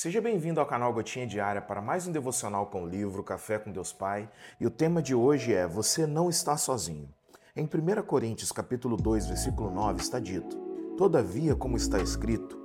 Seja bem-vindo ao canal Gotinha Diária para mais um devocional com o livro Café com Deus Pai. E o tema de hoje é Você não está sozinho. Em 1 Coríntios capítulo 2, versículo 9 está dito: Todavia, como está escrito,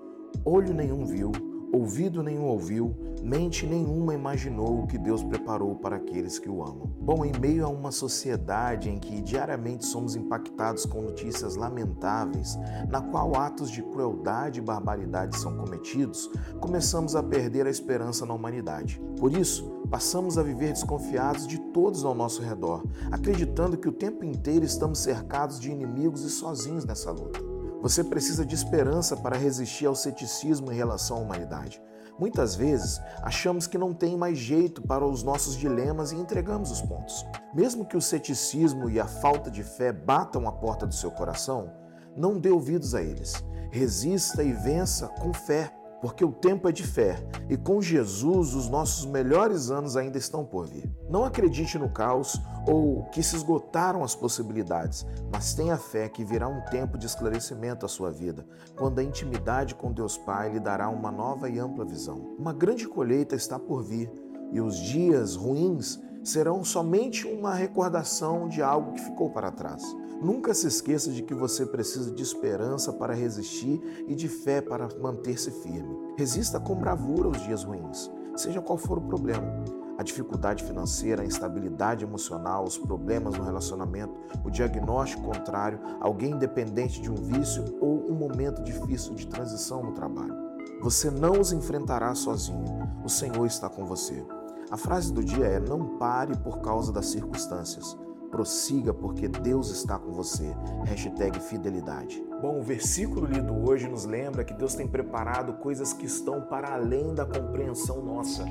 olho nenhum viu, ouvido nenhum ouviu, mente nenhuma imaginou o que Deus preparou para aqueles que o amam. Bom, em meio a uma sociedade em que diariamente somos impactados com notícias lamentáveis, na qual atos de crueldade e barbaridade são cometidos, começamos a perder a esperança na humanidade. Por isso, passamos a viver desconfiados de todos ao nosso redor, acreditando que o tempo inteiro estamos cercados de inimigos e sozinhos nessa luta. Você precisa de esperança para resistir ao ceticismo em relação à humanidade. Muitas vezes achamos que não tem mais jeito para os nossos dilemas e entregamos os pontos. Mesmo que o ceticismo e a falta de fé batam a porta do seu coração, não dê ouvidos a eles. Resista e vença com fé porque o tempo é de fé e com Jesus os nossos melhores anos ainda estão por vir. Não acredite no caos ou que se esgotaram as possibilidades, mas tenha fé que virá um tempo de esclarecimento à sua vida, quando a intimidade com Deus Pai lhe dará uma nova e ampla visão. Uma grande colheita está por vir e os dias ruins serão somente uma recordação de algo que ficou para trás. Nunca se esqueça de que você precisa de esperança para resistir e de fé para manter-se firme. Resista com bravura aos dias ruins, seja qual for o problema. A dificuldade financeira, a instabilidade emocional, os problemas no relacionamento, o diagnóstico contrário, alguém dependente de um vício ou um momento difícil de transição no trabalho. Você não os enfrentará sozinho. O Senhor está com você. A frase do dia é: não pare por causa das circunstâncias. Prossiga porque Deus está com você. Hashtag fidelidade. Bom, o versículo lido hoje nos lembra que Deus tem preparado coisas que estão para além da compreensão nossa.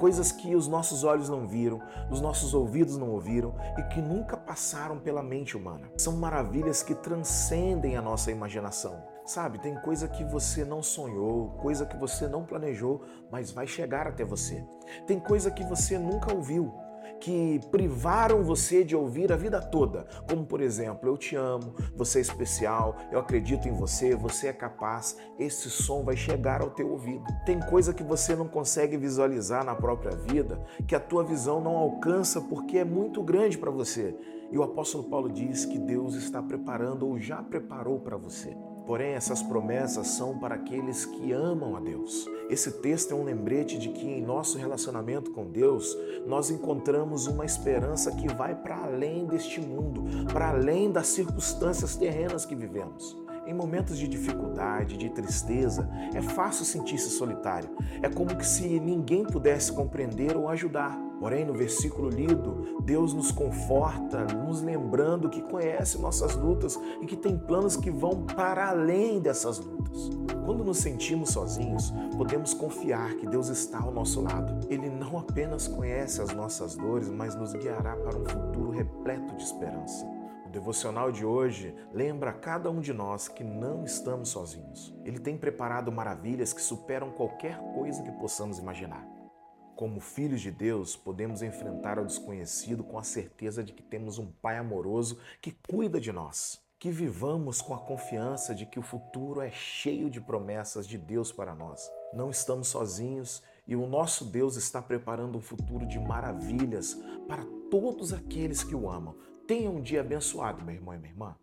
Coisas que os nossos olhos não viram, os nossos ouvidos não ouviram e que nunca passaram pela mente humana. São maravilhas que transcendem a nossa imaginação. Sabe, tem coisa que você não sonhou, coisa que você não planejou, mas vai chegar até você. Tem coisa que você nunca ouviu, que privaram você de ouvir a vida toda, como por exemplo, eu te amo, você é especial, eu acredito em você, você é capaz, esse som vai chegar ao teu ouvido. Tem coisa que você não consegue visualizar na própria vida, que a tua visão não alcança porque é muito grande para você. E o apóstolo Paulo diz que Deus está preparando ou já preparou para você. Porém, essas promessas são para aqueles que amam a Deus. Esse texto é um lembrete de que em nosso relacionamento com Deus, nós encontramos uma esperança que vai para além deste mundo, para além das circunstâncias terrenas que vivemos. Em momentos de dificuldade, de tristeza, é fácil sentir-se solitário. É como se ninguém pudesse compreender ou ajudar. Porém, no versículo lido, Deus nos conforta, nos lembrando que conhece nossas lutas e que tem planos que vão para além dessas lutas. Quando nos sentimos sozinhos, podemos confiar que Deus está ao nosso lado. Ele não apenas conhece as nossas dores, mas nos guiará para um futuro repleto de esperança. O devocional de hoje lembra a cada um de nós que não estamos sozinhos. Ele tem preparado maravilhas que superam qualquer coisa que possamos imaginar. Como filhos de Deus, podemos enfrentar o desconhecido com a certeza de que temos um Pai amoroso que cuida de nós. Que vivamos com a confiança de que o futuro é cheio de promessas de Deus para nós. Não estamos sozinhos e o nosso Deus está preparando um futuro de maravilhas para todos aqueles que o amam. Tenha um dia abençoado, meu irmão e minha irmã.